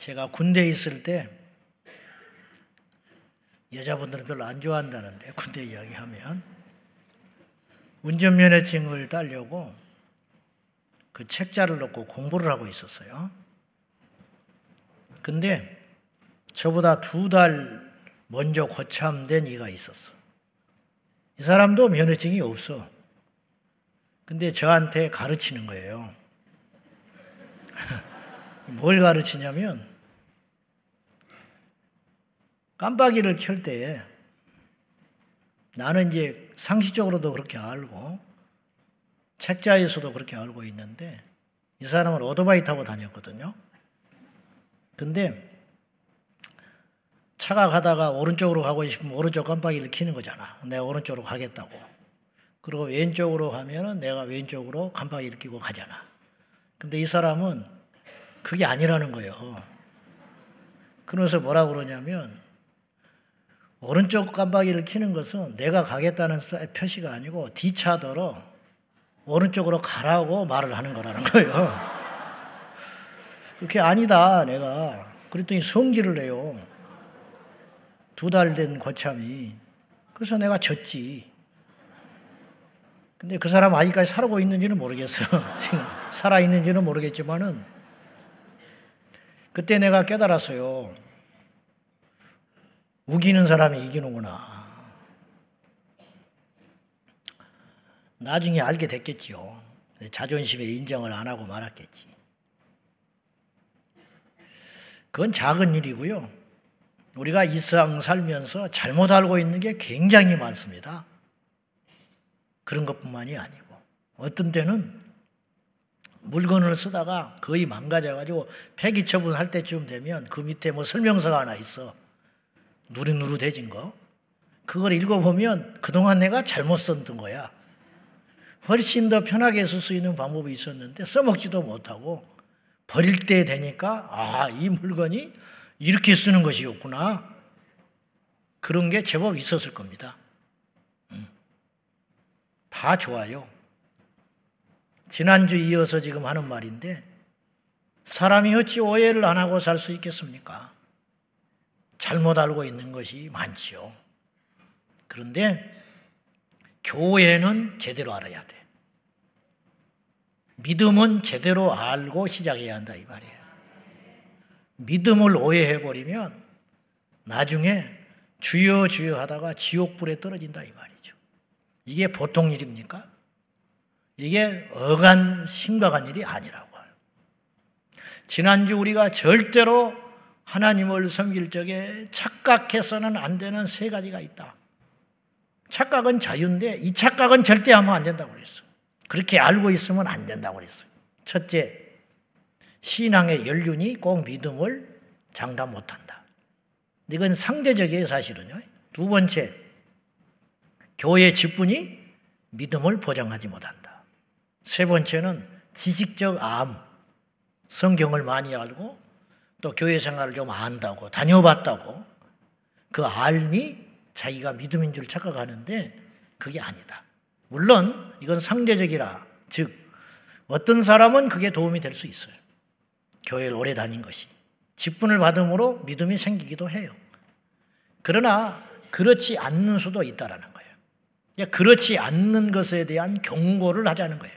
제가 군대에 있을 때 여자분들은 별로 안 좋아한다는데 군대 이야기하면 운전면허 증을 따려고 그 책자를 놓고 공부를 하고 있었어요. 근데 저보다 두 달 먼저 고참된 이가 있었어. 이 사람도 면허증이 없어. 근데 저한테 가르치는 거예요. 뭘 가르치냐면 깜빡이를 켤때 나는 이제 상식적으로도 그렇게 알고 책자에서도 그렇게 알고 있는데 이 사람은 오토바이 타고 다녔거든요. 근데 차가 가다가 오른쪽으로 가고 싶으면 오른쪽 깜빡이를 켜는 거잖아. 내가 오른쪽으로 가겠다고. 그리고 왼쪽으로 가면은 내가 왼쪽으로 깜빡이를 켜고 가잖아. 근데 이 사람은 그게 아니라는 거예요. 그러면서 뭐라 그러냐면 오른쪽 깜빡이를 켜는 것은 내가 가겠다는 표시가 아니고 뒤차더러 오른쪽으로 가라고 말을 하는 거라는 거예요. 그게 아니다, 내가. 그랬더니 성질을 내요. 두 달된 고참이. 그래서 내가 졌지. 근데 그 사람 아직까지 살고 있는지는 모르겠어요. 살아있는지는 모르겠지만은 그때 내가 깨달았어요. 우기는 사람이 이기는구나. 나중에 알게 됐겠지요. 자존심에 인정을 안 하고 말았겠지. 그건 작은 일이고요. 우리가 이 세상 살면서 잘못 알고 있는 게 굉장히 많습니다. 그런 것뿐만이 아니고 어떤 때는 물건을 쓰다가 거의 망가져가지고 폐기 처분할 때쯤 되면 그 밑에 뭐 설명서가 하나 있어. 누릿누릿해진 거. 그걸 읽어보면 그동안 내가 잘못 썼던 거야. 훨씬 더 편하게 쓸 수 있는 방법이 있었는데 써먹지도 못하고 버릴 때 되니까 아, 이 물건이 이렇게 쓰는 것이었구나. 그런 게 제법 있었을 겁니다. 음. 다 좋아요. 지난주 이어서 지금 하는 말인데 사람이 어찌 오해를 안 하고 살 수 있겠습니까? 잘못 알고 있는 것이 많지요. 그런데 교회는 제대로 알아야 돼. 믿음은 제대로 알고 시작해야 한다 이 말이에요. 믿음을 오해해 버리면 나중에 주여 주여 하다가 지옥불에 떨어진다 이 말이죠. 이게 보통 일입니까? 이게 어간 심각한 일이 아니라고요. 지난주 우리가 절대로 하나님을 섬길 적에 착각해서는 안 되는 세 가지가 있다. 착각은 자유인데 이 착각은 절대 하면 안 된다고 그랬어. 그렇게 알고 있으면 안 된다고 그랬어요. 첫째, 신앙의 연륜이 꼭 믿음을 장담 못한다. 이건 상대적이에요, 사실은요. 두 번째, 교회 직분이 믿음을 보장하지 못한다. 세 번째는 지식적 암, 성경을 많이 알고 또 교회 생활을 좀 안다고 다녀봤다고 그 알미 자기가 믿음인 줄 착각하는데 그게 아니다. 물론 이건 상대적이라 즉 어떤 사람은 그게 도움이 될 수 있어요. 교회를 오래 다닌 것이 직분을 받음으로 믿음이 생기기도 해요. 그러나 그렇지 않는 수도 있다라는 거예요. 그렇지 않는 것에 대한 경고를 하자는 거예요.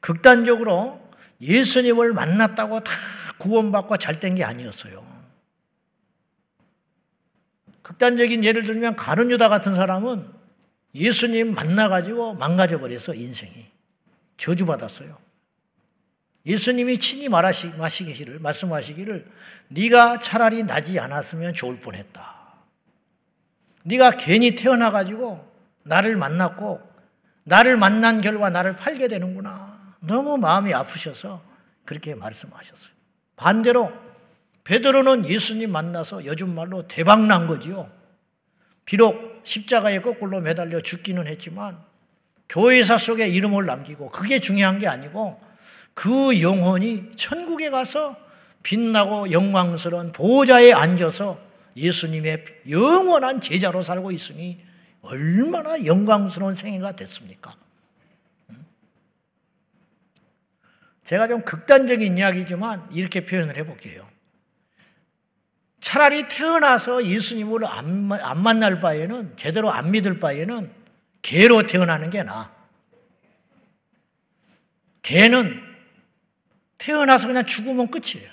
극단적으로 예수님을 만났다고 다 구원받고 잘 된 게 아니었어요. 극단적인 예를 들면 가룟 유다 같은 사람은 예수님 만나가지고 망가져 버려서 인생이 저주받았어요. 예수님이 친히 말하시기를 말씀하시기를 네가 차라리 나지 않았으면 좋을 뻔했다. 네가 괜히 태어나 가지고 나를 만났고 나를 만난 결과 나를 팔게 되는구나. 너무 마음이 아프셔서 그렇게 말씀하셨어요. 반대로 베드로는 예수님 만나서 요즘 말로 대박 난 거지요. 비록 십자가에 거꾸로 매달려 죽기는 했지만 교회사 속에 이름을 남기고 그게 중요한 게 아니고 그 영혼이 천국에 가서 빛나고 영광스러운 보좌에 앉아서 예수님의 영원한 제자로 살고 있으니 얼마나 영광스러운 생애가 됐습니까? 제가 좀 극단적인 이야기지만 이렇게 표현을 해볼게요. 차라리 태어나서 예수님을 안, 안 만날 바에는 제대로 안 믿을 바에는 개로 태어나는 게 나아. 개는 태어나서 그냥 죽으면 끝이에요.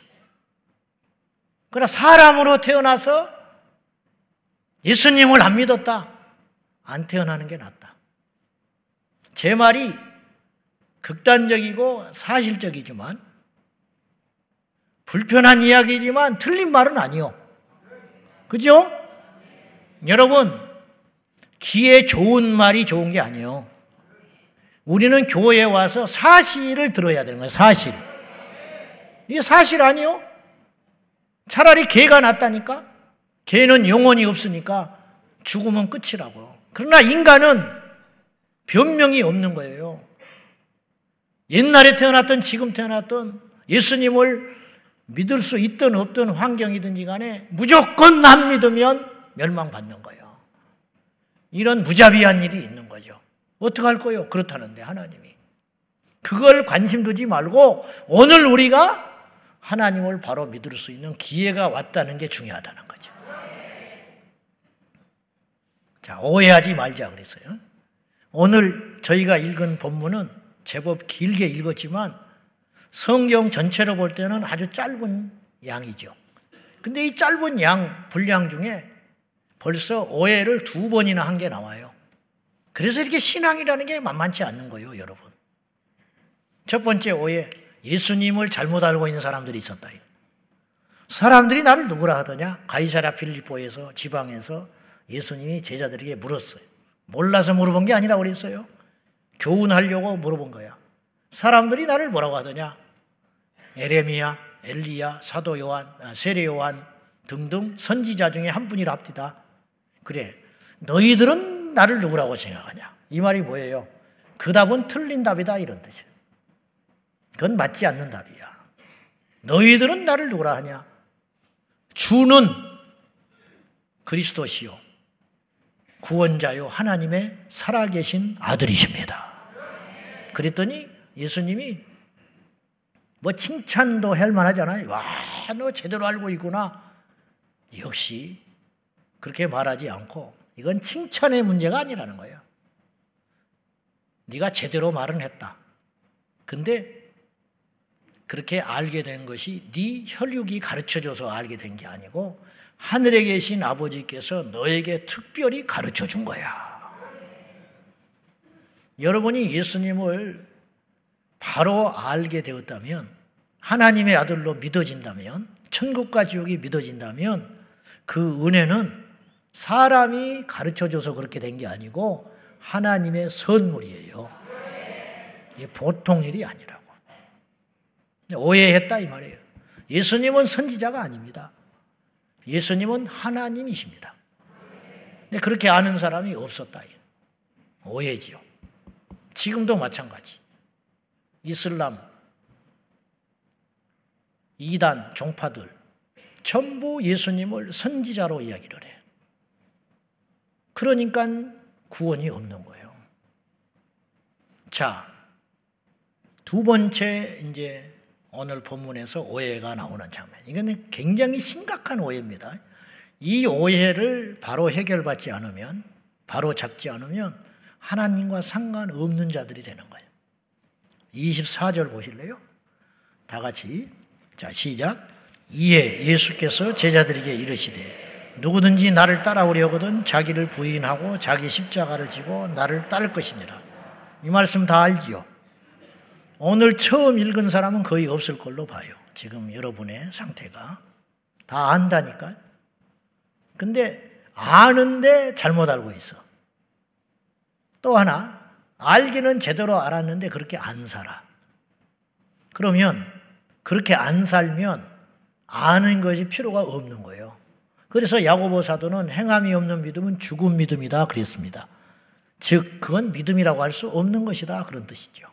그러나 사람으로 태어나서 예수님을 안 믿었다. 안 태어나는 게 낫다. 제 말이 극단적이고 사실적이지만 불편한 이야기지만 틀린 말은 아니요. 그죠? 여러분, 귀에 좋은 말이 좋은 게 아니에요. 우리는 교회에 와서 사실을 들어야 되는 거예요, 사실. 이게 사실 아니요? 차라리 개가 낫다니까? 개는 영혼이 없으니까 죽으면 끝이라고. 그러나 인간은 변명이 없는 거예요. 옛날에 태어났던 지금 태어났던 예수님을 믿을 수 있든 없든 환경이든지 간에 무조건 안 믿으면 멸망받는 거예요. 이런 무자비한 일이 있는 거죠. 어떡할 거요? 그렇다는데 하나님이. 그걸 관심 두지 말고 오늘 우리가 하나님을 바로 믿을 수 있는 기회가 왔다는 게 중요하다는 거죠. 자, 오해하지 말자 그랬어요. 오늘 저희가 읽은 본문은 제법 길게 읽었지만 성경 전체로 볼 때는 아주 짧은 양이죠. 근데 이 짧은 양, 분량 중에 벌써 오해를 두 번이나 한 게 나와요. 그래서 이렇게 신앙이라는 게 만만치 않는 거예요, 여러분. 첫 번째 오해, 예수님을 잘못 알고 있는 사람들이 있었다. 사람들이 나를 누구라 하더냐? 가이사라 필리포에서 지방에서 예수님이 제자들에게 물었어요. 몰라서 물어본 게 아니라 그랬어요. 교훈하려고 물어본 거야. 사람들이 나를 뭐라고 하더냐? 에레미야, 엘리야, 사도 요한, 아, 세례 요한 등등 선지자 중에 한 분이랍디다. 그래. 너희들은 나를 누구라고 생각하냐? 이 말이 뭐예요? 그 답은 틀린 답이다 이런 뜻이에요. 그건 맞지 않는 답이야. 너희들은 나를 누구라 하냐? 주는 그리스도시요. 구원자요. 하나님의 살아계신 아들이십니다. 그랬더니 예수님이 뭐 칭찬도 할 만하잖아요. 와, 너 제대로 알고 있구나. 역시 그렇게 말하지 않고 이건 칭찬의 문제가 아니라는 거예요. 네가 제대로 말은 했다. 근데 그렇게 알게 된 것이 네 혈육이 가르쳐줘서 알게 된 게 아니고 하늘에 계신 아버지께서 너에게 특별히 가르쳐 준 거야. 여러분이 예수님을 바로 알게 되었다면 하나님의 아들로 믿어진다면 천국과 지옥이 믿어진다면 그 은혜는 사람이 가르쳐 줘서 그렇게 된 게 아니고 하나님의 선물이에요. 이게 보통 일이 아니라고. 오해했다 이 말이에요. 예수님은 선지자가 아닙니다. 예수님은 하나님이십니다. 그렇게 아는 사람이 없었다. 오해지요. 지금도 마찬가지. 이슬람, 이단, 종파들 전부 예수님을 선지자로 이야기를 해. 그러니까 구원이 없는 거예요. 자, 두 번째 이제 오늘 본문에서 오해가 나오는 장면. 이거는 굉장히 심각한 오해입니다. 이 오해를 바로 해결받지 않으면, 바로 잡지 않으면 하나님과 상관없는 자들이 되는 거예요. 24절 보실래요? 다 같이. 자, 시작. 이에 예수께서 제자들에게 이르시되 누구든지 나를 따라오려거든 자기를 부인하고 자기 십자가를 지고 나를 따를 것이니라. 이 말씀 다 알지요? 오늘 처음 읽은 사람은 거의 없을 걸로 봐요. 지금 여러분의 상태가. 다 안다니까. 근데 아는데 잘못 알고 있어. 또 하나, 알기는 제대로 알았는데 그렇게 안 살아. 그러면 그렇게 안 살면 아는 것이 필요가 없는 거예요. 그래서 야고보 사도는 행함이 없는 믿음은 죽은 믿음이다 그랬습니다. 즉 그건 믿음이라고 할 수 없는 것이다 그런 뜻이죠.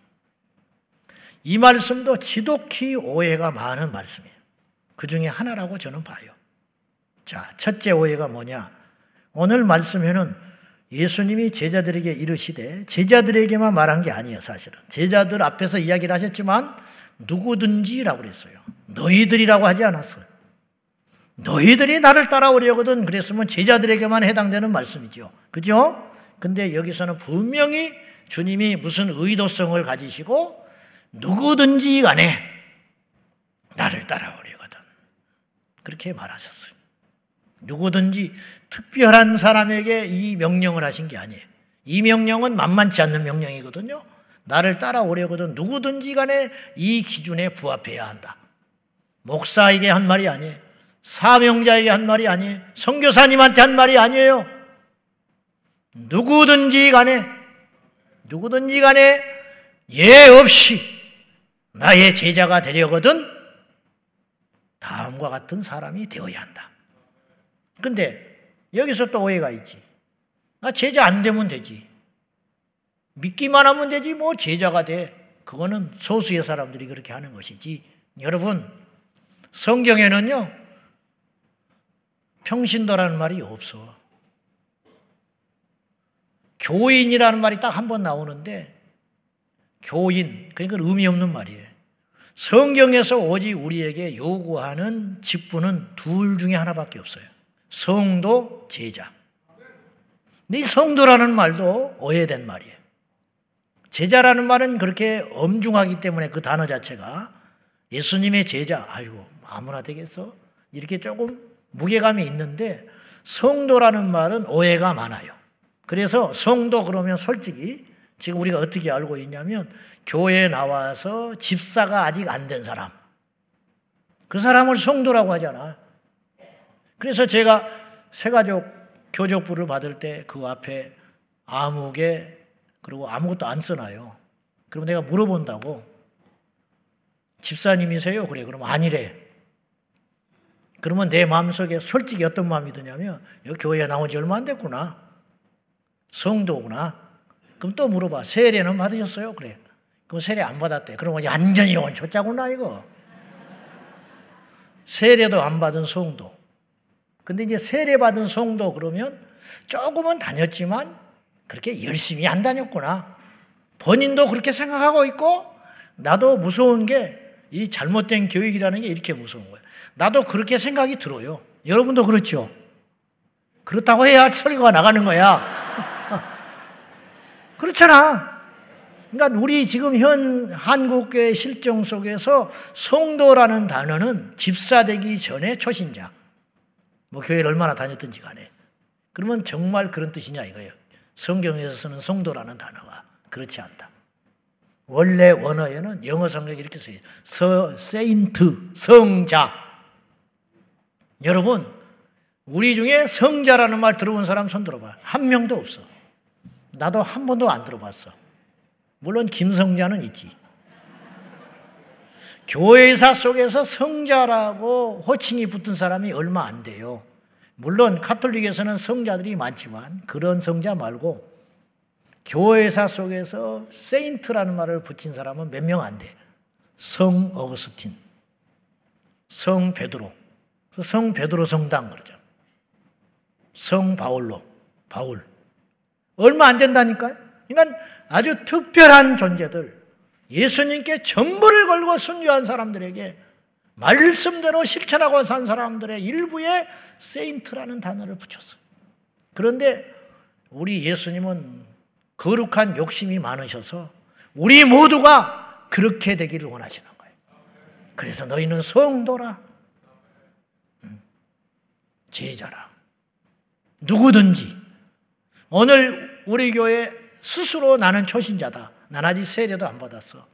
이 말씀도 지독히 오해가 많은 말씀이에요. 그 중에 하나라고 저는 봐요. 자, 첫째 오해가 뭐냐? 오늘 말씀에는 예수님이 제자들에게 이르시되 제자들에게만 말한 게 아니에요, 사실은. 제자들 앞에서 이야기를 하셨지만 누구든지라고 그랬어요. 너희들이라고 하지 않았어요. 너희들이 나를 따라오려거든 그랬으면 제자들에게만 해당되는 말씀이죠. 그죠? 근데 여기서는 분명히 주님이 무슨 의도성을 가지시고 누구든지 간에 나를 따라오려거든. 그렇게 말하셨어요. 누구든지 특별한 사람에게 이 명령을 하신 게 아니에요. 이 명령은 만만치 않는 명령이거든요. 나를 따라오려거든 누구든지 간에 이 기준에 부합해야 한다. 목사에게 한 말이 아니에요. 사명자에게 한 말이 아니에요. 선교사님한테 한 말이 아니에요. 누구든지 간에 누구든지 간에 예 없이 나의 제자가 되려거든 다음과 같은 사람이 되어야 한다. 근데 여기서 또 오해가 있지. 나 제자 안 되면 되지. 믿기만 하면 되지 뭐 제자가 돼. 그거는 소수의 사람들이 그렇게 하는 것이지. 여러분 성경에는요 평신도라는 말이 없어. 교인이라는 말이 딱 한 번 나오는데 교인 그러니까 의미 없는 말이에요. 성경에서 오직 우리에게 요구하는 직분은 둘 중에 하나밖에 없어요. 성도, 제자. 근데 이 성도라는 말도 오해된 말이에요. 제자라는 말은 그렇게 엄중하기 때문에 그 단어 자체가 예수님의 제자, 아이고, 아무나 되겠어? 이렇게 조금 무게감이 있는데 성도라는 말은 오해가 많아요. 그래서 성도 그러면 솔직히 지금 우리가 어떻게 알고 있냐면 교회에 나와서 집사가 아직 안 된 사람. 그 사람을 성도라고 하잖아. 그래서 제가 새가족 교족부를 받을 때 그 앞에 아무개 그리고 아무것도 안 써놔요. 그럼 내가 물어본다고. 집사님이세요? 그래. 그럼 아니래. 그러면 내 마음속에 솔직히 어떤 마음이 드냐면 여기 교회에 나온 지 얼마 안 됐구나. 성도구나. 그럼 또 물어봐. 세례는 받으셨어요? 그래. 그럼 세례 안 받았대. 그러면 완전히 원초자구나 이거. 세례도 안 받은 성도. 근데 이제 세례 받은 성도 그러면 조금은 다녔지만 그렇게 열심히 안 다녔구나. 본인도 그렇게 생각하고 있고 나도 무서운 게 이 잘못된 교육이라는 게 이렇게 무서운 거예요. 나도 그렇게 생각이 들어요. 여러분도 그렇죠? 그렇다고 해야 설교가 나가는 거야. 그렇잖아. 그러니까 우리 지금 현 한국교회 실정 속에서 성도라는 단어는 집사되기 전에 초신자. 뭐 교회를 얼마나 다녔든지 간에. 그러면 정말 그런 뜻이냐 이거예요. 성경에서 쓰는 성도라는 단어가 그렇지 않다. 원래 원어에는 영어 성경에 이렇게 써요. 서, 세인트, 성자. 여러분, 우리 중에 성자라는 말 들어본 사람 손 들어봐. 한 명도 없어. 나도 한 번도 안 들어봤어. 물론 김성자는 있지. 교회사 속에서 성자라고 호칭이 붙은 사람이 얼마 안 돼요. 물론 카톨릭에서는 성자들이 많지만 그런 성자 말고 교회사 속에서 saint라는 말을 붙인 사람은 몇 명 안 돼. 성 어거스틴, 성 베드로, 성 베드로 성당 그러죠. 성 바울로, 바울. 얼마 안 된다니까요. 그러니까 아주 특별한 존재들, 예수님께 전부를 걸고 순교한 사람들에게 말씀대로 실천하고 산 사람들의 일부에 saint라는 단어를 붙였어요. 그런데 우리 예수님은 거룩한 욕심이 많으셔서 우리 모두가 그렇게 되기를 원하시는 거예요. 그래서 너희는 성도라. 제자라. 누구든지 오늘 우리 교회 스스로 나는 초신자다. 난 아직 세례도 안 받았어.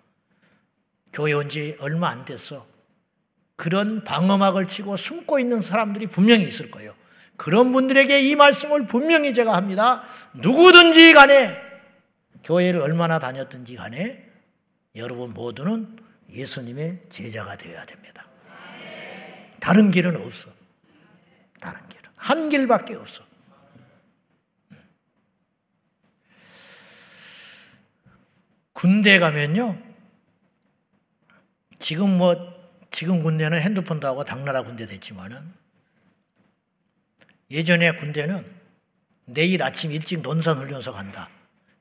교회 온 지 얼마 안 됐어. 그런 방어막을 치고 숨고 있는 사람들이 분명히 있을 거예요. 그런 분들에게 이 말씀을 분명히 제가 합니다. 누구든지 간에 교회를 얼마나 다녔든지 간에 여러분 모두는 예수님의 제자가 되어야 됩니다. 다른 길은 없어. 다른 길은. 한 길밖에 없어. 군대 가면요. 지금 뭐, 지금 군대는 핸드폰도 하고 당나라 군대 됐지만은 예전에 군대는 내일 아침 일찍 논산 훈련소 간다.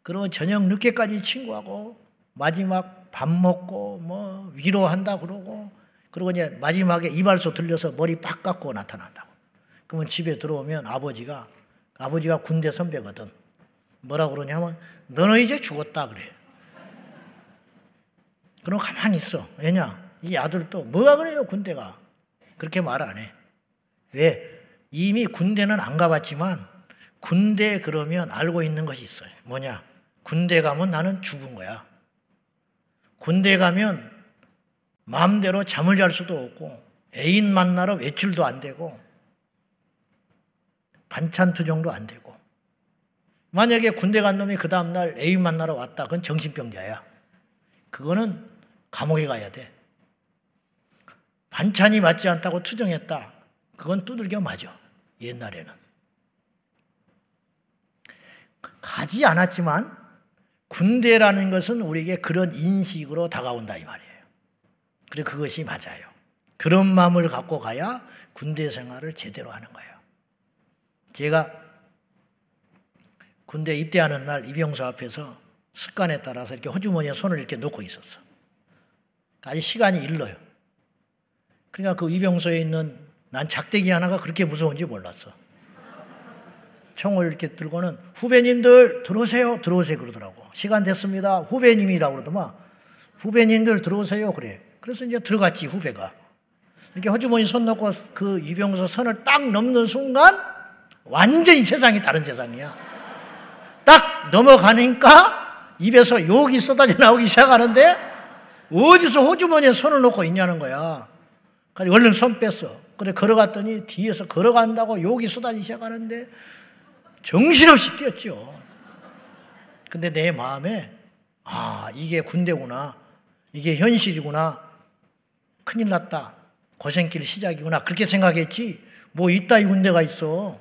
그리고 저녁 늦게까지 친구하고 마지막 밥 먹고 뭐 위로한다 그러고 그리고 이제 마지막에 이발소 들려서 머리 빡 깎고 나타난다고. 그러면 집에 들어오면 아버지가 아버지가 군대 선배거든. 뭐라 그러냐면 너는 이제 죽었다 그래. 그럼 가만히 있어. 왜냐? 이 아들도 뭐가 그래요 군대가. 그렇게 말 안 해. 왜? 이미 군대는 안 가봤지만 군대 그러면 알고 있는 것이 있어요. 뭐냐? 군대 가면 나는 죽은 거야. 군대 가면 마음대로 잠을 잘 수도 없고 애인 만나러 외출도 안 되고 반찬 투정도 안 되고 만약에 군대 간 놈이 그 다음날 애인 만나러 왔다. 그건 정신병자야. 그거는 감옥에 가야 돼. 반찬이 맞지 않다고 투정했다. 그건 두들겨 맞아. 옛날에는. 가지 않았지만 군대라는 것은 우리에게 그런 인식으로 다가온다 이 말이에요. 그래 그것이 맞아요. 그런 마음을 갖고 가야 군대 생활을 제대로 하는 거예요. 제가 군대 입대하는 날 이병수 앞에서 습관에 따라서 이렇게 호주머니에 손을 이렇게 놓고 있었어. 아직 시간이 일러요. 그러니까 그 이병소에 있는 난 작대기 하나가 그렇게 무서운지 몰랐어. 총을 이렇게 들고는 후배님들 들어오세요. 들어오세요. 그러더라고. 시간 됐습니다. 후배님이라고 그러더만 후배님들 들어오세요. 그래. 그래서 이제 들어갔지, 후배가. 이렇게 허주머니 손 넣고 그 이병서 선을 딱 넘는 순간 완전히 세상이 다른 세상이야. 딱 넘어가니까 입에서 욕이 쏟아져 나오기 시작하는데 어디서 호주머니에 손을 놓고 있냐는 거야. 그래서 얼른 손 뺐어. 그래 걸어갔더니 뒤에서 걸어간다고 욕이 쏟아지기 시작하는데 정신없이 뛰었죠. 근데 내 마음에 아 이게 군대구나. 이게 현실이구나. 큰일 났다. 고생길 시작이구나. 그렇게 생각했지. 뭐 이따 이 군대가 있어.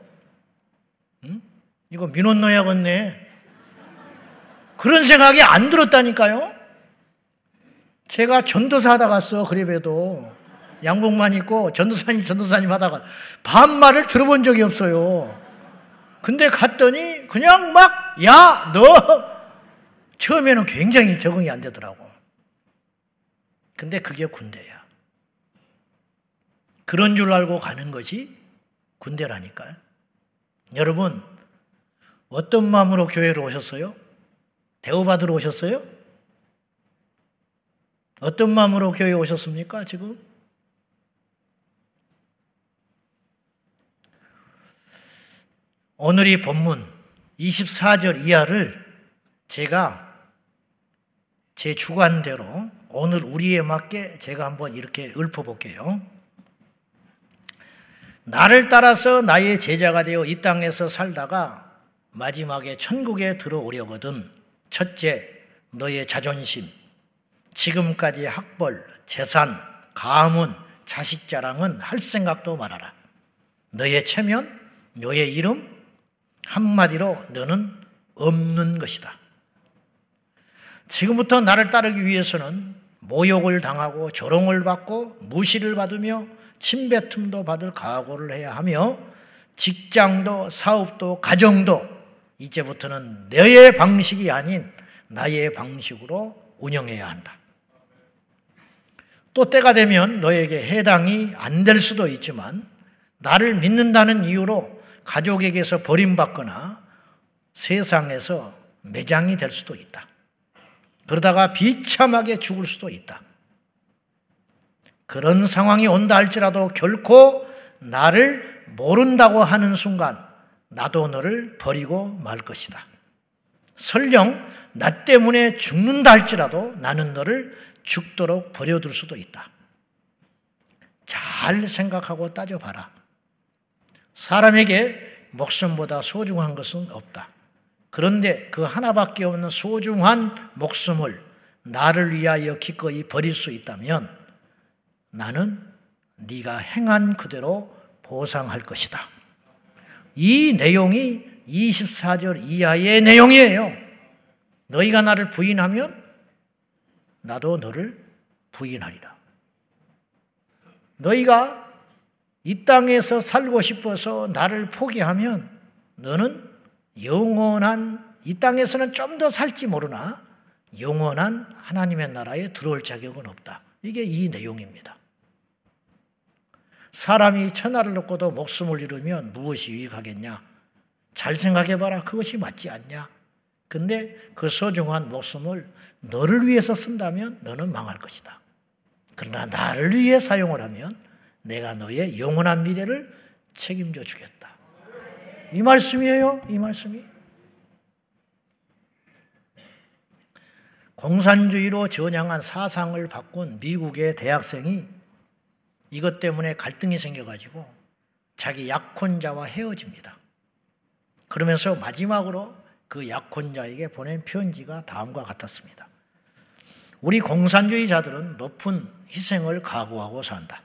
응? 이거 민원 넣어야겠네. 그런 생각이 안 들었다니까요. 제가 전도사 하다 갔어, 그래봬도. 양복만 입고 전도사님, 전도사님 하다가 반말을 들어본 적이 없어요. 근데 갔더니 그냥 막, 야, 너! 처음에는 굉장히 적응이 안 되더라고. 근데 그게 군대야. 그런 줄 알고 가는 것이 군대라니까요. 여러분, 어떤 마음으로 교회로 오셨어요? 대우받으러 오셨어요? 어떤 마음으로 교회에 오셨습니까, 지금? 오늘이 본문 24절 이하를 제가 제 주관대로 오늘 우리에 맞게 제가 한번 이렇게 읊어볼게요. 나를 따라서 나의 제자가 되어 이 땅에서 살다가 마지막에 천국에 들어오려거든 첫째, 너의 자존심, 지금까지 학벌, 재산, 가문, 자식 자랑은 할 생각도 말아라. 너의 체면, 너의 이름, 한마디로 너는 없는 것이다. 지금부터 나를 따르기 위해서는 모욕을 당하고 조롱을 받고 무시를 받으며 침뱉음도 받을 각오를 해야 하며 직장도 사업도 가정도 이제부터는 너의 방식이 아닌 나의 방식으로 운영해야 한다. 또 때가 되면 너에게 해당이 안 될 수도 있지만 나를 믿는다는 이유로 가족에게서 버림받거나 세상에서 매장이 될 수도 있다. 그러다가 비참하게 죽을 수도 있다. 그런 상황이 온다 할지라도 결코 나를 모른다고 하는 순간 나도 너를 버리고 말 것이다. 설령 나 때문에 죽는다 할지라도 나는 너를 죽도록 버려둘 수도 있다. 잘 생각하고 따져봐라. 사람에게 목숨보다 소중한 것은 없다. 그런데 그 하나밖에 없는 소중한 목숨을 나를 위하여 기꺼이 버릴 수 있다면 나는 네가 행한 그대로 보상할 것이다. 이 내용이 24절 이하의 내용이에요. 너희가 나를 부인하면 나도 너를 부인하리라. 너희가 이 땅에서 살고 싶어서 나를 포기하면 너는 영원한 이 땅에서는 좀 더 살지 모르나 영원한 하나님의 나라에 들어올 자격은 없다. 이게 이 내용입니다. 사람이 천하를 놓고도 목숨을 잃으면 무엇이 유익하겠냐? 잘 생각해봐라. 그것이 맞지 않냐? 근데 그 소중한 목숨을 너를 위해서 쓴다면 너는 망할 것이다. 그러나 나를 위해 사용을 하면 내가 너의 영원한 미래를 책임져 주겠다. 이 말씀이에요. 이 말씀이. 공산주의로 전향한 사상을 바꾼 미국의 대학생이 이것 때문에 갈등이 생겨가지고 자기 약혼자와 헤어집니다. 그러면서 마지막으로 그 약혼자에게 보낸 편지가 다음과 같았습니다. 우리 공산주의자들은 높은 희생을 각오하고 산다.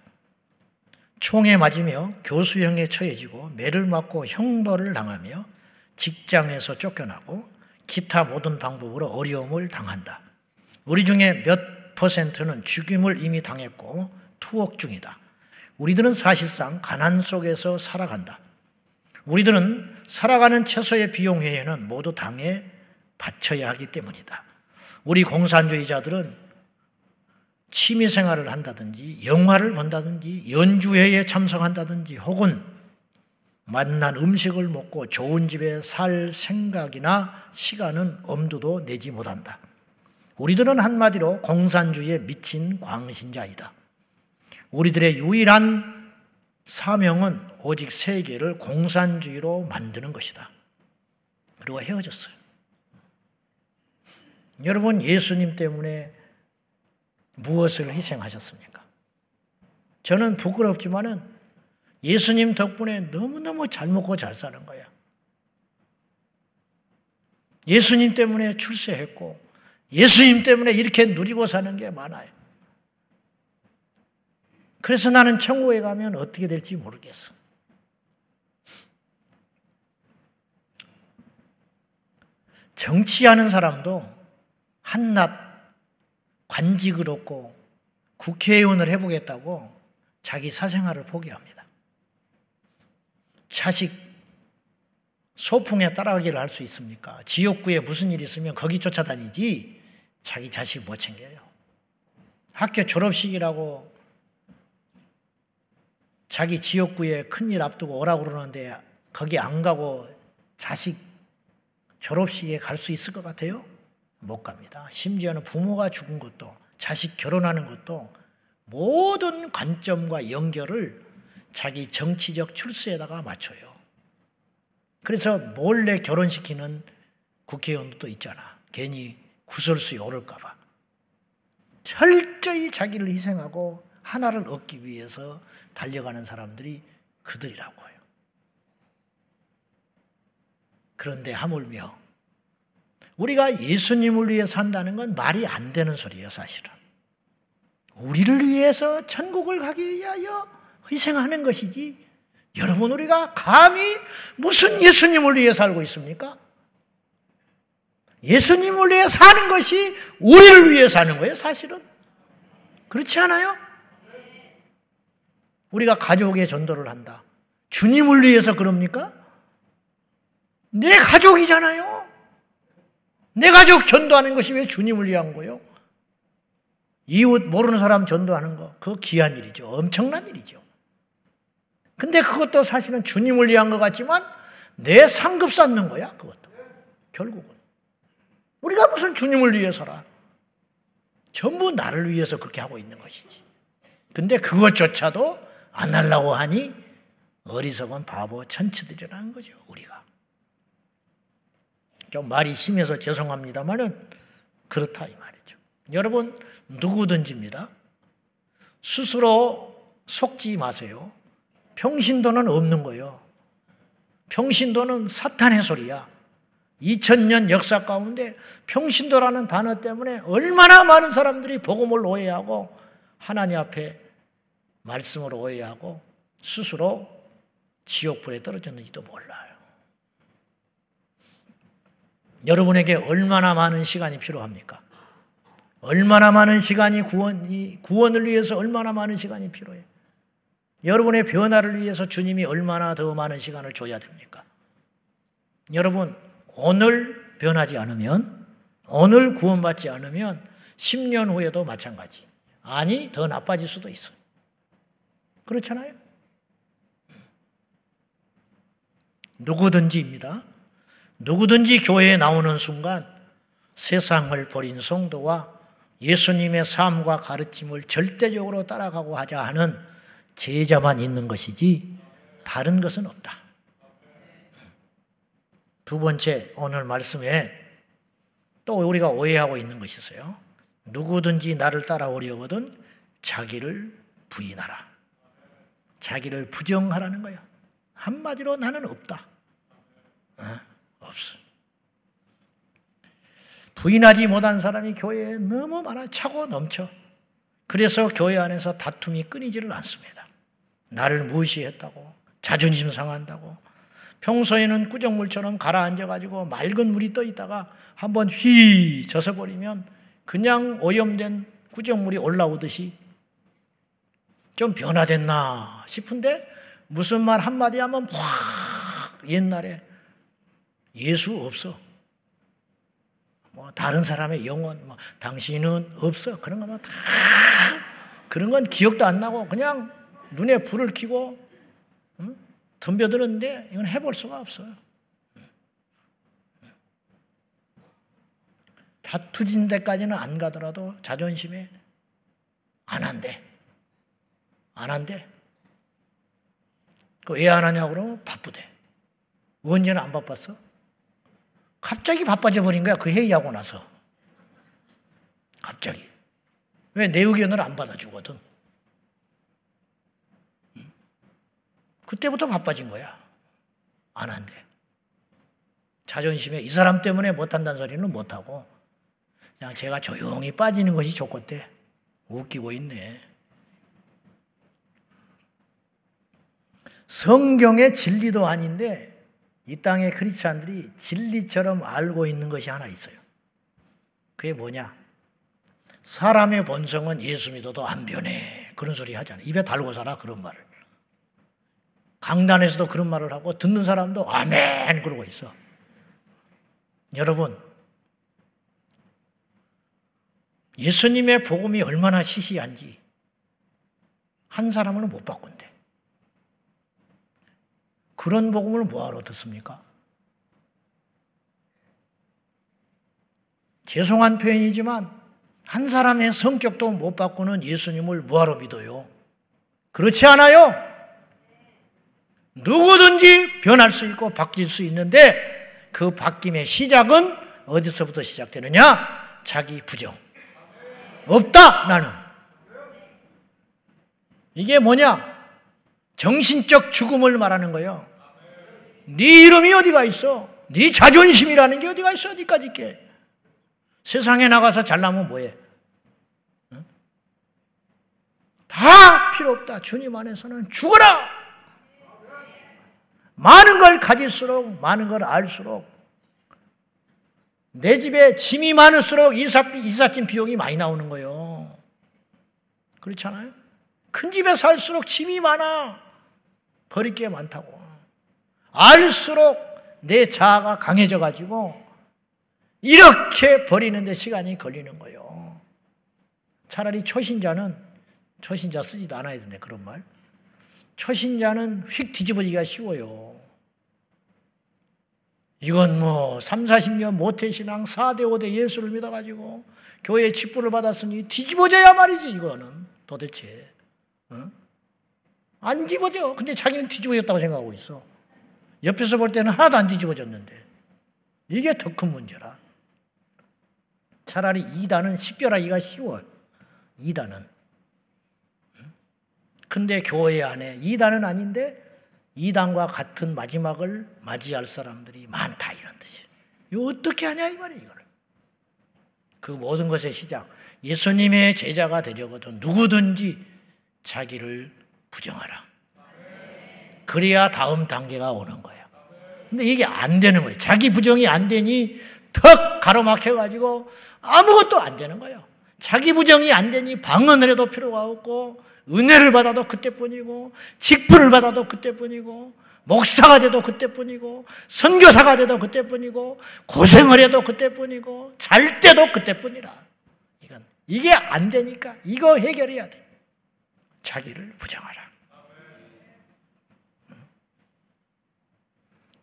총에 맞으며 교수형에 처해지고 매를 맞고 형벌을 당하며 직장에서 쫓겨나고 기타 모든 방법으로 어려움을 당한다. 우리 중에 몇 퍼센트는 죽임을 이미 당했고 투옥 중이다. 우리들은 사실상 가난 속에서 살아간다. 우리들은 살아가는 최소의 비용 외에는 모두 당에 바쳐야 하기 때문이다. 우리 공산주의자들은 취미 생활을 한다든지 영화를 본다든지 연주회에 참석한다든지 혹은 맛난 음식을 먹고 좋은 집에 살 생각이나 시간은 엄두도 내지 못한다. 우리들은 한마디로 공산주의에 미친 광신자이다. 우리들의 유일한 사명은 오직 세계를 공산주의로 만드는 것이다. 그리고 헤어졌어요. 여러분, 예수님 때문에 무엇을 희생하셨습니까? 저는 부끄럽지만은 예수님 덕분에 너무너무 잘 먹고 잘 사는 거야. 예수님 때문에 출세했고, 예수님 때문에 이렇게 누리고 사는 게 많아요. 그래서 나는 천국에 가면 어떻게 될지 모르겠어. 정치하는 사람도 한낱 관직을 얻고 국회의원을 해보겠다고 자기 사생활을 포기합니다. 자식 소풍에 따라가기를 할 수 있습니까? 지역구에 무슨 일이 있으면 거기 쫓아다니지 자기 자식 못 챙겨요. 학교 졸업식이라고 자기 지역구에 큰일 앞두고 오라고 그러는데 거기 안 가고 자식 졸업식에 갈 수 있을 것 같아요? 못 갑니다. 심지어는 부모가 죽은 것도 자식 결혼하는 것도 모든 관점과 연결을 자기 정치적 출세에다가 맞춰요. 그래서 몰래 결혼시키는 국회의원도 있잖아. 괜히 구설수에 오를까봐. 철저히 자기를 희생하고 하나를 얻기 위해서 달려가는 사람들이 그들이라고 해요. 그런데 하물며 우리가 예수님을 위해 산다는 건 말이 안 되는 소리예요, 사실은. 우리를 위해서 천국을 가기 위하여 희생하는 것이지. 여러분, 우리가 감히 무슨 예수님을 위해 살고 있습니까? 예수님을 위해 사는 것이 우리를 위해 사는 거예요, 사실은. 그렇지 않아요? 우리가 가족의 전도를 한다. 주님을 위해서 그럽니까? 내 가족이잖아요. 내 가족 전도하는 것이 왜 주님을 위한 거요? 이웃 모르는 사람 전도하는 거, 그거 귀한 일이죠. 엄청난 일이죠. 근데 그것도 사실은 주님을 위한 것 같지만 내 상급 쌓는 거야, 그것도. 결국은. 우리가 무슨 주님을 위해서라. 전부 나를 위해서 그렇게 하고 있는 것이지. 근데 그것조차도 안 하려고 하니 어리석은 바보 천치들이라는 거죠, 우리가. 좀 말이 심해서 죄송합니다만은 그렇다 이 말이죠. 여러분 누구든지입니다. 스스로 속지 마세요. 평신도는 없는 거예요. 평신도는 사탄의 소리야. 2000년 역사 가운데 평신도라는 단어 때문에 얼마나 많은 사람들이 복음을 오해하고 하나님 앞에 말씀을 오해하고 스스로 지옥불에 떨어졌는지도 몰라요. 여러분에게 얼마나 많은 시간이 필요합니까? 얼마나 많은 시간이 구원, 구원을 위해서 얼마나 많은 시간이 필요해? 여러분의 변화를 위해서 주님이 얼마나 더 많은 시간을 줘야 됩니까? 여러분, 오늘 변하지 않으면 오늘 구원받지 않으면 10년 후에도 마찬가지. 아니, 더 나빠질 수도 있어. 그렇잖아요? 누구든지입니다. 누구든지 교회에 나오는 순간 세상을 버린 성도와 예수님의 삶과 가르침을 절대적으로 따라가고 하자 하는 제자만 있는 것이지 다른 것은 없다. 두 번째 오늘 말씀에 또 우리가 오해하고 있는 것이 있어요. 누구든지 나를 따라오려거든 자기를 부인하라. 자기를 부정하라는 거야. 한마디로 나는 없다. 어? 없어. 부인하지 못한 사람이 교회에 너무 많아 차고 넘쳐. 그래서 교회 안에서 다툼이 끊이지를 않습니다. 나를 무시했다고, 자존심 상한다고, 평소에는 꾸정물처럼 가라앉아가지고 맑은 물이 떠 있다가 한번 휘 젖어버리면 그냥 오염된 꾸정물이 올라오듯이 좀 변화됐나 싶은데 무슨 말 한마디 하면 확 옛날에 예수 없어. 뭐 다른 사람의 영혼, 뭐 당신은 없어. 그런 거면 다 그런 건 기억도 안 나고 그냥 눈에 불을 켜고 응? 덤벼드는데 이건 해볼 수가 없어요. 다투진 데까지는 안 가더라도 자존심에 안 한대. 안 한대. 그 왜 안 하냐고 그러면 바쁘대. 언제는 안 바빴어? 갑자기 바빠져 버린 거야. 그 회의하고 나서. 갑자기. 왜 내 의견을 안 받아주거든. 그때부터 바빠진 거야. 안 한대. 자존심에 이 사람 때문에 못한다는 소리는 못하고 그냥 제가 조용히 빠지는 것이 좋겠대. 웃기고 있네. 성경의 진리도 아닌데 이 땅의 크리스찬들이 진리처럼 알고 있는 것이 하나 있어요. 그게 뭐냐? 사람의 본성은 예수 믿어도 안 변해. 그런 소리 하잖아. 입에 달고 살아 그런 말을. 강단에서도 그런 말을 하고 듣는 사람도 아멘 그러고 있어. 여러분 예수님의 복음이 얼마나 시시한지 한 사람은 못 바꾼대. 그런 복음을 뭐하러 듣습니까? 죄송한 표현이지만 한 사람의 성격도 못 바꾸는 예수님을 뭐하러 믿어요? 그렇지 않아요? 누구든지 변할 수 있고 바뀔 수 있는데 그 바뀜의 시작은 어디서부터 시작되느냐? 자기 부정. 없다, 나는. 이게 뭐냐? 정신적 죽음을 말하는 거예요. 네 이름이 어디가 있어? 네 자존심이라는 게 어디가 있어? 어디까지 있게? 세상에 나가서 잘나면 뭐해? 다 필요 없다. 주님 안에서는 죽어라! 많은 걸 가질수록, 많은 걸 알수록, 내 집에 짐이 많을수록 이사, 이삿짐 비용이 많이 나오는 거예요. 그렇잖아요? 큰 집에 살수록 짐이 많아. 버릴 게 많다고. 알수록 내 자아가 강해져 가지고 이렇게 버리는데 시간이 걸리는 거예요. 차라리 초신자는 초신자 쓰지도 않아야 되네 그런 말. 초신자는 휙 뒤집어지기가 쉬워요. 이건 뭐 3, 40년 모태신앙 4대 5대 예수를 믿어가지고 교회 직분을 받았으니 뒤집어져야 말이지 이거는 도대체. 어? 안 뒤집어져. 근데 자기는 뒤집어졌다고 생각하고 있어. 옆에서 볼 때는 하나도 안 뒤집어졌는데. 이게 더 큰 문제라. 차라리 이단은 식별하기가 쉬워. 이단은. 근데 교회 안에 이단은 아닌데 이단과 같은 마지막을 맞이할 사람들이 많다 이런 뜻이에요. 이거 어떻게 하냐 이 말이에요. 이거를. 그 모든 것의 시작. 예수님의 제자가 되려거든 누구든지 자기를 부정하라. 그래야 다음 단계가 오는 거예요. 근데 이게 안 되는 거예요. 자기 부정이 안 되니 턱 가로막혀가지고 아무것도 안 되는 거예요. 자기 부정이 안 되니 방언을 해도 필요가 없고 은혜를 받아도 그때뿐이고 직분을 받아도 그때뿐이고 목사가 돼도 그때뿐이고 선교사가 돼도 그때뿐이고 고생을 해도 그때뿐이고 잘 때도 그때뿐이라. 이건 이게 안 되니까 이거 해결해야 돼. 자기를 부정하라.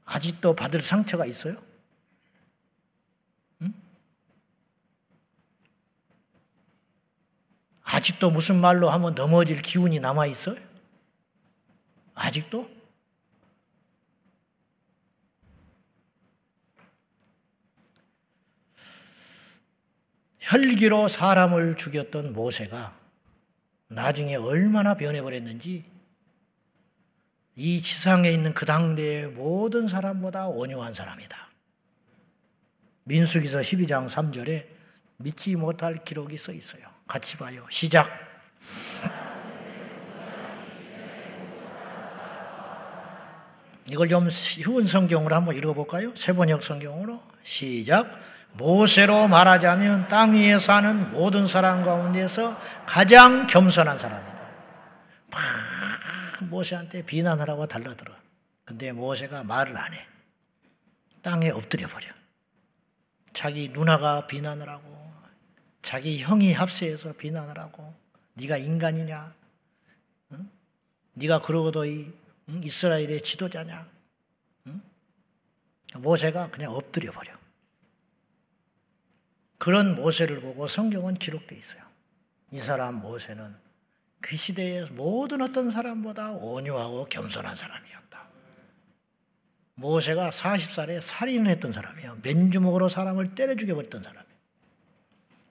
아직도 받을 상처가 있어요? 아직도 무슨 말로 하면 넘어질 기운이 남아 있어요? 아직도? 혈기로 사람을 죽였던 모세가 나중에 얼마나 변해버렸는지 이 지상에 있는 그 당대의 모든 사람보다 온유한 사람이다. 민수기서 12장 3절에 믿지 못할 기록이 써 있어요. 같이 봐요. 시작. 이걸 좀 쉬운 성경으로 한번 읽어볼까요? 세번역 성경으로 시작. 모세로 말하자면 땅 위에 사는 모든 사람 가운데서 가장 겸손한 사람이다. 막 모세한테 비난하라고 달라들어. 근데 모세가 말을 안 해. 땅에 엎드려 버려. 자기 누나가 비난을 하고, 자기 형이 합세해서 비난을 하고, 네가 인간이냐? 응? 네가 그러고도 이 응? 이스라엘의 지도자냐? 응? 모세가 그냥 엎드려 버려. 그런 모세를 보고 성경은 기록되어 있어요. 이 사람 모세는 그 시대의 모든 어떤 사람보다 온유하고 겸손한 사람이었다. 모세가 40살에 살인을 했던 사람이에요. 맨주먹으로 사람을 때려 죽여버렸던 사람이에요.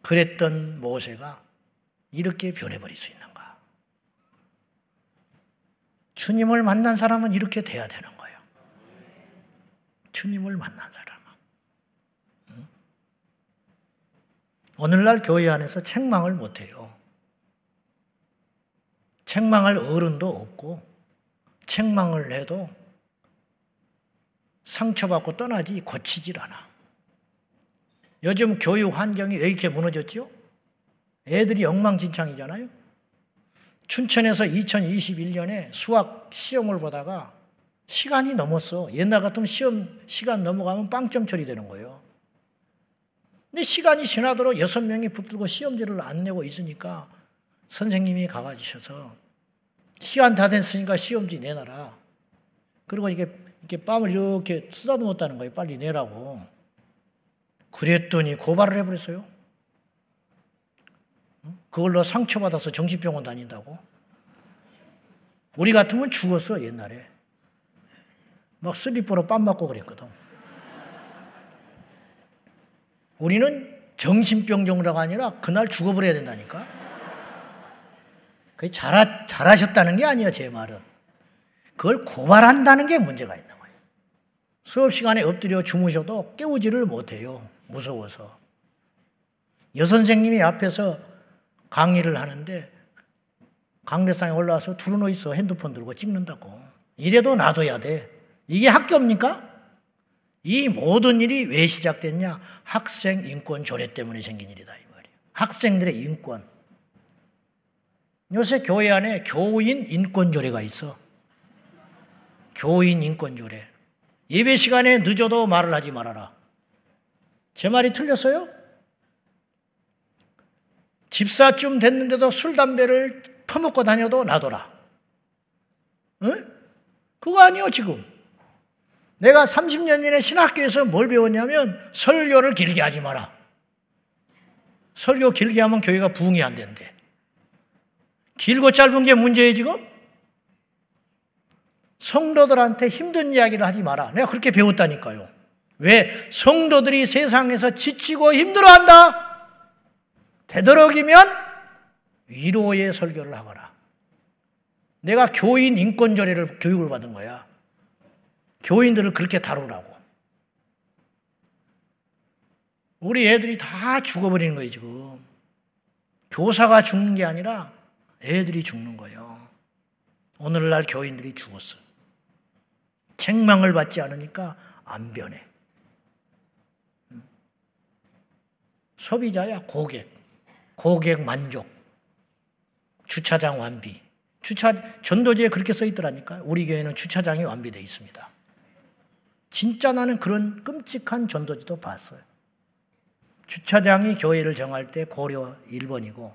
그랬던 모세가 이렇게 변해버릴 수 있는가? 주님을 만난 사람은 이렇게 돼야 되는 거예요. 주님을 만난 사람. 오늘날 교회 안에서 책망을 못해요. 책망할 어른도 없고, 책망을 해도 상처받고 떠나지 고치질 않아. 요즘 교육 환경이 왜 이렇게 무너졌죠? 애들이 엉망진창이잖아요. 춘천에서 2021년에 수학 시험을 보다가 시간이 넘었어. 옛날 같으면 시험 시간 넘어가면 빵점 처리되는 거예요. 근데 시간이 지나도록 여섯 명이 붙들고 시험지를 안 내고 있으니까 선생님이 가가지셔서 시간 다 됐으니까 시험지 내놔라. 그리고 이게 이렇게 뺨을 이렇게 쓰다듬었다는 거예요. 빨리 내라고. 그랬더니 고발을 해버렸어요. 그걸로 상처받아서 정신병원 다닌다고. 우리 같으면 죽었어, 옛날에. 막 슬리퍼로 뺨 맞고 그랬거든. 우리는 정신병 정도가 아니라 그날 죽어버려야 된다니까. 그게 잘, 잘하셨다는 게 아니에요, 제 말은. 그걸 고발한다는 게 문제가 있는 거예요. 수업 시간에 엎드려 주무셔도 깨우지를 못해요. 무서워서. 여선생님이 앞에서 강의를 하는데 강대상에 올라와서 두루누 있어 핸드폰 들고 찍는다고. 이래도 놔둬야 돼. 이게 학교입니까? 이 모든 일이 왜 시작됐냐? 학생 인권 조례 때문에 생긴 일이다 이 말이에요. 학생들의 인권. 요새 교회 안에 교인 인권 조례가 있어. 교인 인권 조례. 예배 시간에 늦어도 말을 하지 말아라. 제 말이 틀렸어요? 집사쯤 됐는데도 술, 담배를 퍼먹고 다녀도 놔둬라. 응? 그거 아니요, 지금. 내가 30년 전에 신학교에서 뭘 배웠냐면 설교를 길게 하지 마라. 설교 길게 하면 교회가 부흥이 안 된대. 길고 짧은 게 문제예요, 지금? 성도들한테 힘든 이야기를 하지 마라. 내가 그렇게 배웠다니까요. 왜? 성도들이 세상에서 지치고 힘들어한다. 되도록이면 위로의 설교를 하거라. 내가 교인 인권조례를 교육을 받은 거야. 교인들을 그렇게 다루라고. 우리 애들이 다 죽어버리는 거예요, 지금. 교사가 죽는 게 아니라 애들이 죽는 거예요. 오늘날 교인들이 죽었어. 책망을 받지 않으니까 안 변해. 소비자야, 고객. 고객 만족. 주차장 완비. 주차 전도지에 그렇게 써 있더라니까. 우리 교회는 주차장이 완비되어 있습니다. 진짜 나는 그런 끔찍한 전도지도 봤어요. 주차장이 교회를 정할 때 고려 1번이고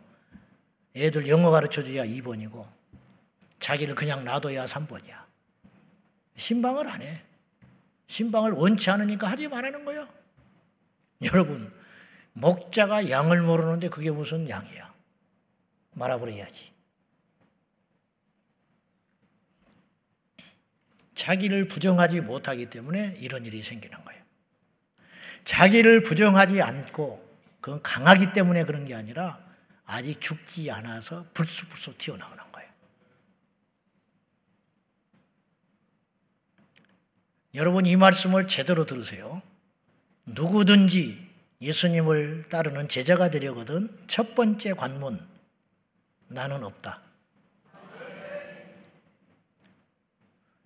애들 영어 가르쳐 줘야 2번이고 자기를 그냥 놔둬야 3번이야. 신방을 안 해. 신방을 원치 않으니까 하지 말라는 거예요. 여러분, 목자가 양을 모르는데 그게 무슨 양이야? 말아버려야지. 자기를 부정하지 못하기 때문에 이런 일이 생기는 거예요. 자기를 부정하지 않고 그건 강하기 때문에 그런 게 아니라 아직 죽지 않아서 불쑥불쑥 튀어나오는 거예요. 여러분 이 말씀을 제대로 들으세요. 누구든지 예수님을 따르는 제자가 되려거든 첫 번째 관문 나는 없다.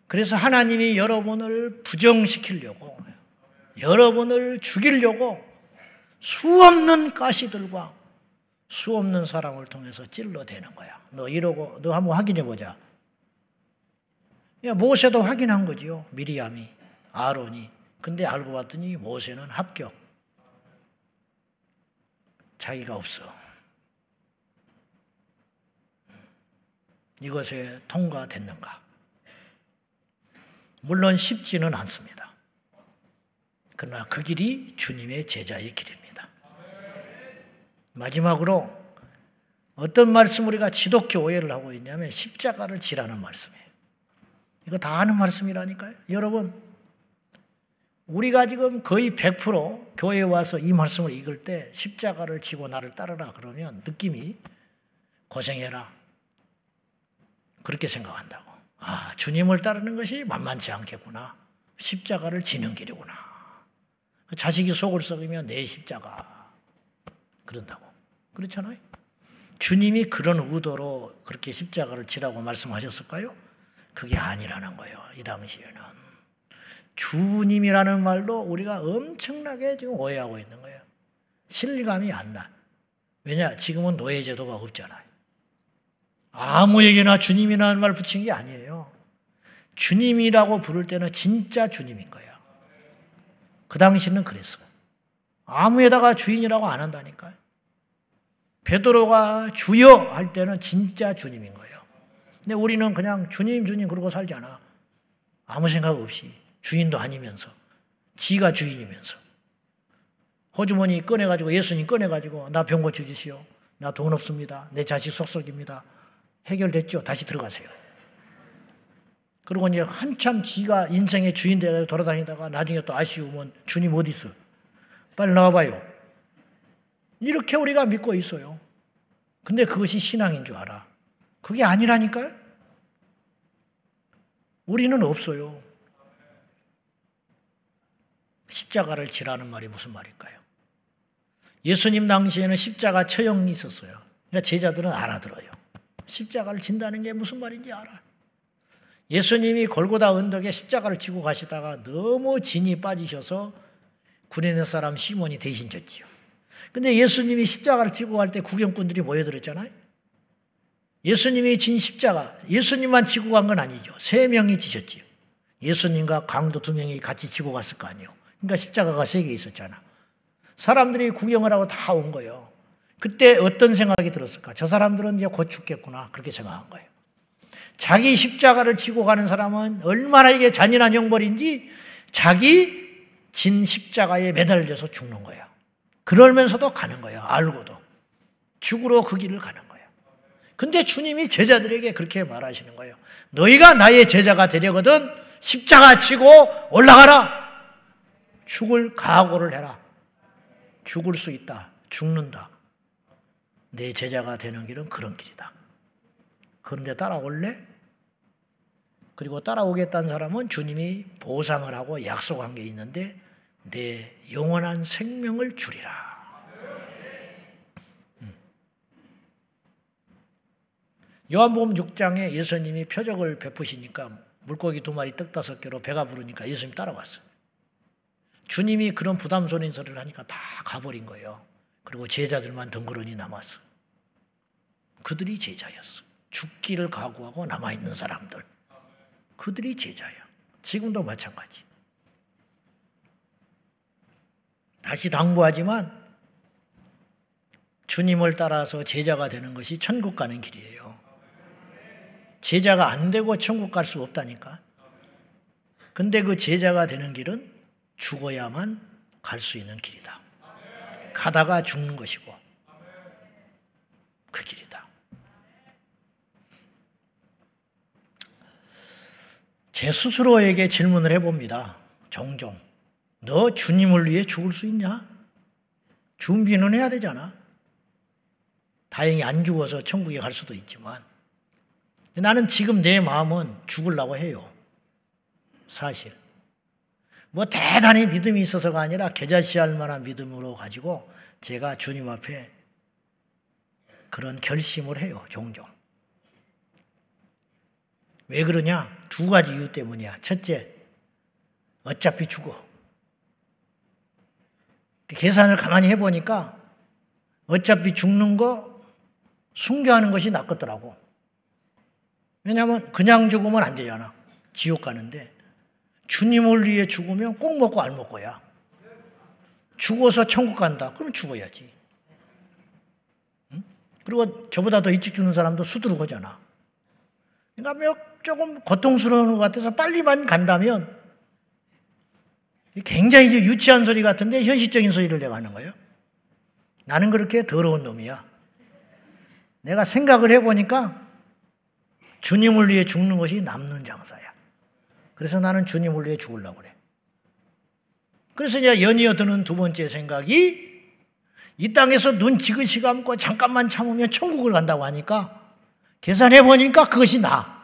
그래서 하나님이 여러분을 부정시키려고 여러분을 죽이려고 수없는 가시들과 수없는 사람을 통해서 찔러대는 거야. 너 이러고 너 한번 확인해 보자. 야, 모세도 확인한 거지요. 미리암이 아론이. 근데 알고 봤더니 모세는 합격. 자기가 없어. 이것에 통과됐는가? 물론 쉽지는 않습니다. 그러나 그 길이 주님의 제자의 길입니다. 마지막으로 어떤 말씀 우리가 지독히 오해를 하고 있냐면 십자가를 지라는 말씀이에요. 이거 다 아는 말씀이라니까요. 여러분, 우리가 지금 거의 100% 교회에 와서 이 말씀을 읽을 때 십자가를 지고 나를 따르라 그러면 느낌이 고생해라. 그렇게 생각한다고. 아, 주님을 따르는 것이 만만치 않겠구나. 십자가를 지는 길이구나. 자식이 속을 썩으면 내 십자가. 그런다고. 그렇잖아요. 주님이 그런 의도로 그렇게 십자가를 지라고 말씀하셨을까요? 그게 아니라는 거예요. 이 당시에는. 주님이라는 말도 우리가 엄청나게 지금 오해하고 있는 거예요. 실감이 안 나. 왜냐? 지금은 노예제도가 없잖아요. 아무에게나 주님이라는 말 붙인 게 아니에요. 주님이라고 부를 때는 진짜 주님인 거예요. 그 당시는 그랬어요. 아무에다가 주인이라고 안 한다니까요. 베드로가 주여 할 때는 진짜 주님인 거예요. 근데 우리는 그냥 주님 주님 그러고 살잖아. 아무 생각 없이 주인도 아니면서 지가 주인이면서 호주머니 꺼내가지고 예수님 꺼내가지고 나 병 고쳐 주시오. 나 돈 없습니다. 내 자식 속속입니다. 해결됐죠. 다시 들어가세요. 그리고 이제 한참 지가 인생의 주인 되어 돌아다니다가 나중에 또 아쉬우면 주님 어디 있어? 빨리 나와봐요. 이렇게 우리가 믿고 있어요. 근데 그것이 신앙인 줄 알아. 그게 아니라니까요? 우리는 없어요. 십자가를 지라는 말이 무슨 말일까요? 예수님 당시에는 십자가 처형이 있었어요. 그러니까 제자들은 알아들어요. 십자가를 진다는 게 무슨 말인지 알아. 예수님이 골고다 언덕에 십자가를 지고 가시다가 너무 진이 빠지셔서 구레네 사람 시몬이 대신 졌지요. 근데 예수님이 십자가를 지고 갈 때 구경꾼들이 모여들었잖아요. 예수님이 진 십자가, 예수님만 지고 간 건 아니죠. 세 명이 지셨지요. 예수님과 강도 두 명이 같이 지고 갔을 거 아니에요. 그러니까 십자가가 세 개 있었잖아. 사람들이 구경을 하고 다 온 거예요. 그때 어떤 생각이 들었을까? 저 사람들은 이제 곧 죽겠구나. 그렇게 생각한 거예요. 자기 십자가를 지고 가는 사람은 얼마나 이게 잔인한 형벌인지 자기 진 십자가에 매달려서 죽는 거예요. 그러면서도 가는 거예요. 알고도. 죽으러 그 길을 가는 거예요. 근데 주님이 제자들에게 그렇게 말하시는 거예요. 너희가 나의 제자가 되려거든 십자가 치고 올라가라. 죽을 각오를 해라. 죽을 수 있다. 죽는다. 내 제자가 되는 길은 그런 길이다. 그런데 따라올래? 그리고 따라오겠다는 사람은 주님이 보상을 하고 약속한 게 있는데 내 영원한 생명을 주리라. 음. 요한복음 6장에 예수님이 표적을 베푸시니까 물고기 두 마리 떡 다섯 개로 배가 부르니까 예수님 따라왔어요. 주님이 그런 부담스러운 소리를 하니까 다 가버린 거예요. 그리고 제자들만 덩그러니 남았어. 그들이 제자였어. 죽기를 각오하고 남아있는 사람들. 그들이 제자야. 지금도 마찬가지. 다시 당부하지만 주님을 따라서 제자가 되는 것이 천국 가는 길이에요. 제자가 안 되고 천국 갈 수 없다니까. 근데 그 제자가 되는 길은 죽어야만 갈 수 있는 길이다. 가다가 죽는 것이고 그 길이다. 제 스스로에게 질문을 해봅니다. 종종. 너 주님을 위해 죽을 수 있냐? 준비는 해야 되잖아. 다행히 안 죽어서 천국에 갈 수도 있지만 나는 지금 내 마음은 죽으려고 해요. 사실. 뭐 대단히 믿음이 있어서가 아니라 계좌시 할 만한 믿음으로 가지고 제가 주님 앞에 그런 결심을 해요, 종종. 왜 그러냐? 두 가지 이유 때문이야. 첫째, 어차피 죽어. 계산을 가만히 해보니까 어차피 죽는 거 순교하는 것이 낫겠더라고. 왜냐하면 그냥 죽으면 안 되잖아. 지옥 가는데. 주님을 위해 죽으면 꼭 먹고 알 먹고야. 죽어서 천국 간다. 그럼 죽어야지. 응? 그리고 저보다 더 일찍 죽는 사람도 수두룩하잖아. 그러니까 조금 고통스러운 것 같아서 빨리만 간다면 굉장히 유치한 소리 같은데 현실적인 소리를 내가 하는 거예요. 나는 그렇게 더러운 놈이야. 내가 생각을 해보니까 주님을 위해 죽는 것이 남는 장사야. 그래서 나는 주님을 위해 죽으려고 그래. 그래서 이제 연이어 드는 두 번째 생각이 이 땅에서 눈 지그시 감고 잠깐만 참으면 천국을 간다고 하니까 계산해 보니까 그것이 나.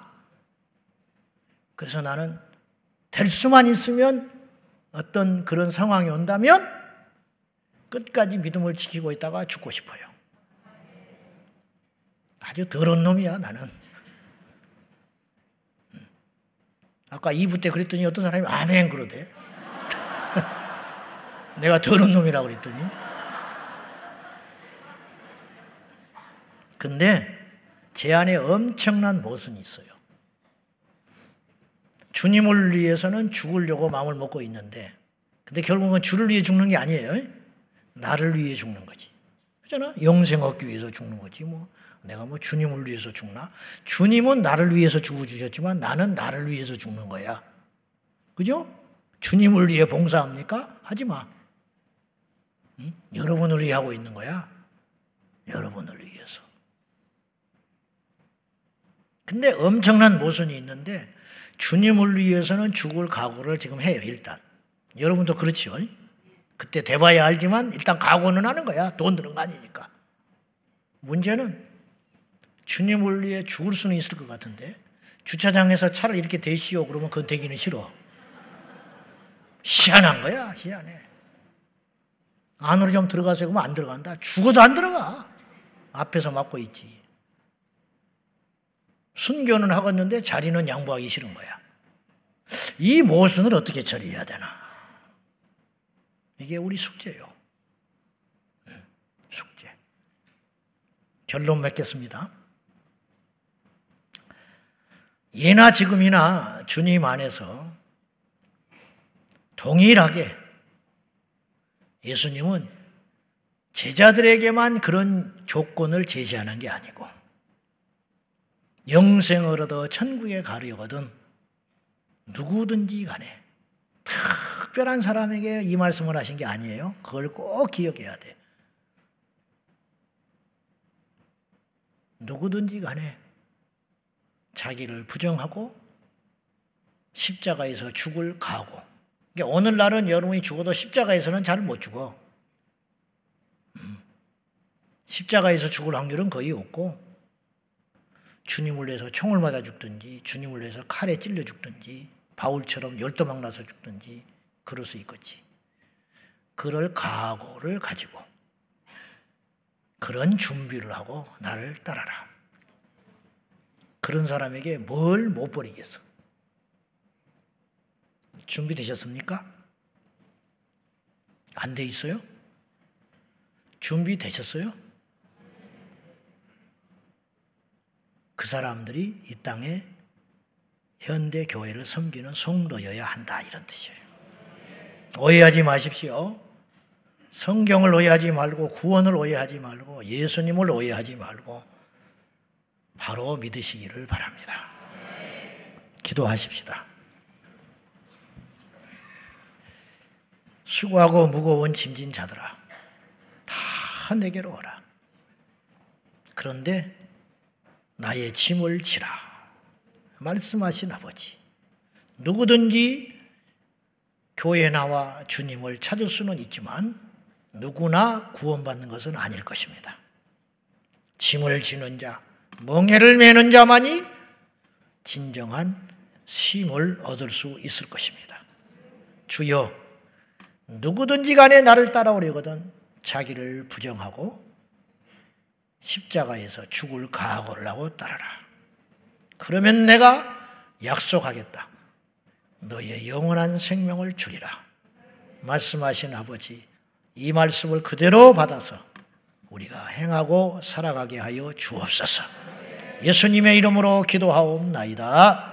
그래서 나는 될 수만 있으면 어떤 그런 상황이 온다면 끝까지 믿음을 지키고 있다가 죽고 싶어요. 아주 더러운 놈이야, 나는. 음. 아까 2부 때 그랬더니 어떤 사람이 아멘 그러대. 내가 더러운 놈이라고 그랬더니. 근데 제 안에 엄청난 모순이 있어요. 주님을 위해서는 죽으려고 마음을 먹고 있는데, 근데 결국은 주를 위해 죽는 게 아니에요. 나를 위해 죽는 거지. 그잖아. 영생 얻기 위해서 죽는 거지. 뭐 내가 뭐 주님을 위해서 죽나? 주님은 나를 위해서 죽어 주셨지만 나는 나를 위해서 죽는 거야. 그죠? 주님을 위해 봉사합니까? 하지 마. 응? 여러분을 위해 하고 있는 거야. 여러분을 위해서. 근데 엄청난 모순이 있는데 주님을 위해서는 죽을 각오를 지금 해요, 일단. 여러분도 그렇죠? 그때 돼봐야 알지만 일단 각오는 하는 거야. 돈 드는 거 아니니까. 문제는 주님을 위해 죽을 수는 있을 것 같은데 주차장에서 차를 이렇게 대시오 그러면 그건 되기는 싫어. 희한한 거야, 희한해. 안으로 좀 들어가세요 그러면 안 들어간다. 죽어도 안 들어가. 앞에서 막고 있지. 순교는 하겠는데 자리는 양보하기 싫은 거야. 이 모순을 어떻게 처리해야 되나? 이게 우리 숙제예요. 숙제. 결론 맺겠습니다. 예나 지금이나 주님 안에서 동일하게 예수님은 제자들에게만 그런 조건을 제시하는 게 아니고 영생을 얻어 천국에 가려거든 누구든지 간에 특별한 사람에게 이 말씀을 하신 게 아니에요. 그걸 꼭 기억해야 돼. 누구든지 간에 자기를 부정하고 십자가에서 죽을 각오. 그러니까 오늘날은 여러분이 죽어도 십자가에서는 잘 못 죽어. 음. 십자가에서 죽을 확률은 거의 없고 주님을 위해서 총을 맞아 죽든지 주님을 위해서 칼에 찔려 죽든지 바울처럼 열도망 나서 죽든지 그럴 수 있겠지. 그럴 각오를 가지고 그런 준비를 하고 나를 따라라. 그런 사람에게 뭘 못 버리겠어. 준비되셨습니까? 안 돼 있어요? 준비되셨어요? 그 사람들이 이 땅에 현대 교회를 섬기는 성도여야 한다 이런 뜻이에요. 오해하지 마십시오. 성경을 오해하지 말고 구원을 오해하지 말고 예수님을 오해하지 말고 바로 믿으시기를 바랍니다. 기도하십시다. 수고하고 무거운 짐진 자들아 다 내게로 오라. 그런데 나의 짐을 지라. 말씀하신 아버지. 누구든지 교회 나와 주님을 찾을 수는 있지만 누구나 구원받는 것은 아닐 것입니다. 짐을 지는 자, 멍해를 메는 자만이 진정한 쉼을 얻을 수 있을 것입니다. 주여, 누구든지 간에 나를 따라오려거든 자기를 부정하고 십자가에서 죽을 각오를 하고 따라라. 그러면 내가 약속하겠다. 너의 영원한 생명을 주리라. 말씀하신 아버지, 이 말씀을 그대로 받아서 우리가 행하고 살아가게 하여 주옵소서. 예수님의 이름으로 기도하옵나이다.